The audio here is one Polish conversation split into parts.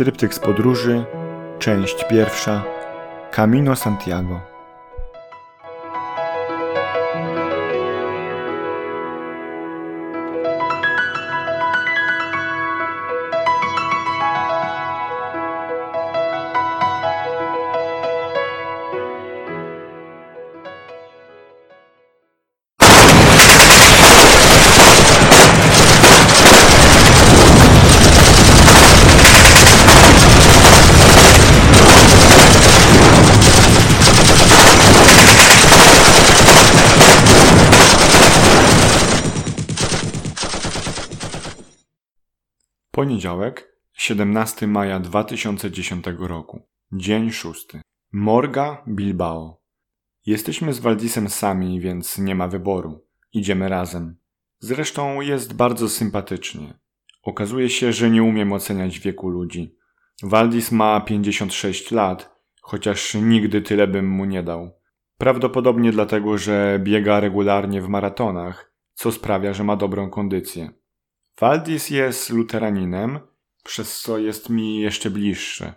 Tryptyk z podróży, część pierwsza, Camino Santiago. Poniedziałek, 17 maja 2010 roku. Dzień szósty. Morga, Bilbao. Jesteśmy z Waldisem sami, więc nie ma wyboru. Idziemy razem. Zresztą jest bardzo sympatycznie. Okazuje się, że nie umiem oceniać wieku ludzi. Waldis ma 56 lat, chociaż nigdy tyle bym mu nie dał. Prawdopodobnie dlatego, że biega regularnie w maratonach, co sprawia, że ma dobrą kondycję. Waldis jest luteraninem, przez co jest mi jeszcze bliższy.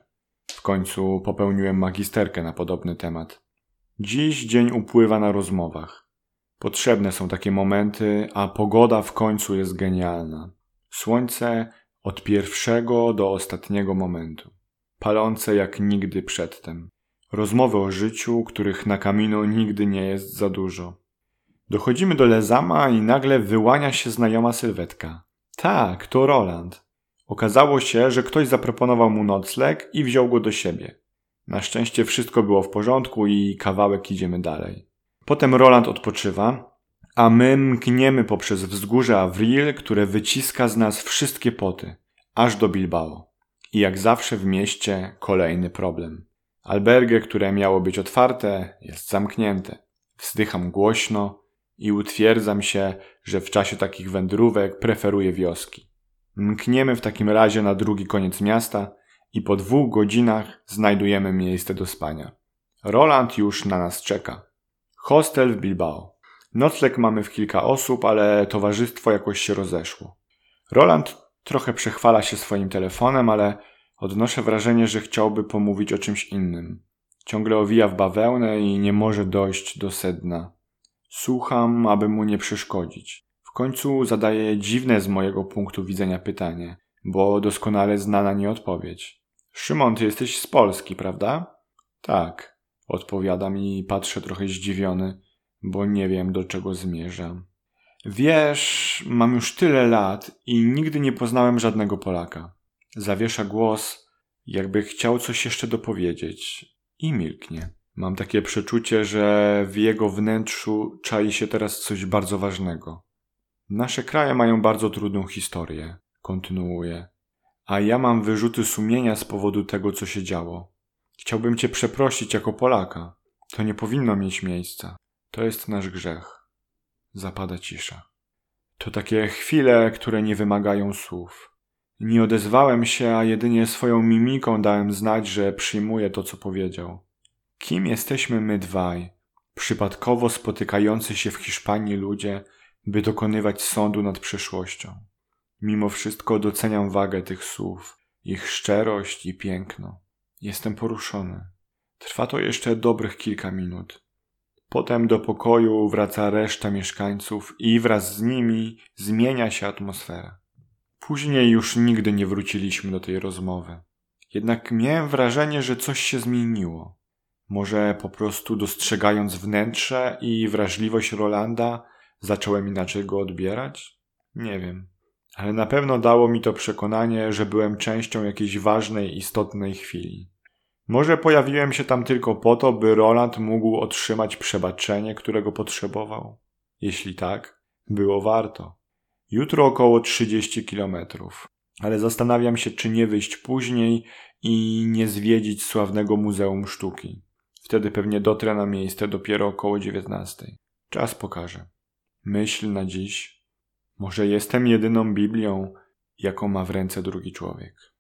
W końcu popełniłem magisterkę na podobny temat. Dziś dzień upływa na rozmowach. Potrzebne są takie momenty, a pogoda w końcu jest genialna. Słońce od pierwszego do ostatniego momentu. Palące jak nigdy przedtem. Rozmowy o życiu, których na kamino nigdy nie jest za dużo. Dochodzimy do Lezama i nagle wyłania się znajoma sylwetka. Tak, to Roland. Okazało się, że ktoś zaproponował mu nocleg i wziął go do siebie. Na szczęście wszystko było w porządku i kawałek idziemy dalej. Potem Roland odpoczywa, a my mkniemy poprzez wzgórze Avril, które wyciska z nas wszystkie poty, aż do Bilbao. I jak zawsze w mieście kolejny problem. Albergę, które miało być otwarte, jest zamknięte. Wzdycham głośno, i utwierdzam się, że w czasie takich wędrówek preferuję wioski. Mkniemy w takim razie na drugi koniec miasta i po dwóch godzinach znajdujemy miejsce do spania. Roland już na nas czeka. Hostel w Bilbao. Nocleg mamy w kilka osób, ale towarzystwo jakoś się rozeszło. Roland trochę przechwala się swoim telefonem, ale odnoszę wrażenie, że chciałby pomówić o czymś innym. Ciągle owija w bawełnę i nie może dojść do sedna. Słucham, aby mu nie przeszkodzić. W końcu zadaję dziwne z mojego punktu widzenia pytanie, bo doskonale znana nie odpowiedź. Szymon, ty jesteś z Polski, prawda? Tak, odpowiadam i patrzę trochę zdziwiony, bo nie wiem do czego zmierzam. Wiesz, mam już tyle lat i nigdy nie poznałem żadnego Polaka. Zawiesza głos, jakby chciał coś jeszcze dopowiedzieć i milknie. Mam takie przeczucie, że w jego wnętrzu czai się teraz coś bardzo ważnego. Nasze kraje mają bardzo trudną historię, kontynuuje, a ja mam wyrzuty sumienia z powodu tego, co się działo. Chciałbym cię przeprosić jako Polaka. To nie powinno mieć miejsca. To jest nasz grzech. Zapada cisza. To takie chwile, które nie wymagają słów. Nie odezwałem się, a jedynie swoją mimiką dałem znać, że przyjmuję to, co powiedział. Kim jesteśmy my dwaj, przypadkowo spotykający się w Hiszpanii ludzie, by dokonywać sądu nad przeszłością? Mimo wszystko doceniam wagę tych słów, ich szczerość i piękno. Jestem poruszony. Trwa to jeszcze dobrych kilka minut. Potem do pokoju wraca reszta mieszkańców i wraz z nimi zmienia się atmosfera. Później już nigdy nie wróciliśmy do tej rozmowy. Jednak miałem wrażenie, że coś się zmieniło. Może po prostu dostrzegając wnętrze i wrażliwość Rolanda, zacząłem inaczej go odbierać? Nie wiem. Ale na pewno dało mi to przekonanie, że byłem częścią jakiejś ważnej, istotnej chwili. Może pojawiłem się tam tylko po to, by Roland mógł otrzymać przebaczenie, którego potrzebował? Jeśli tak, było warto. Jutro około 30 kilometrów. Ale zastanawiam się, czy nie wyjść później i nie zwiedzić sławnego Muzeum Sztuki. Wtedy pewnie dotrę na miejsce dopiero około dziewiętnastej. Czas pokaże. Myśl na dziś. Może jestem jedyną Biblią, jaką ma w ręce drugi człowiek.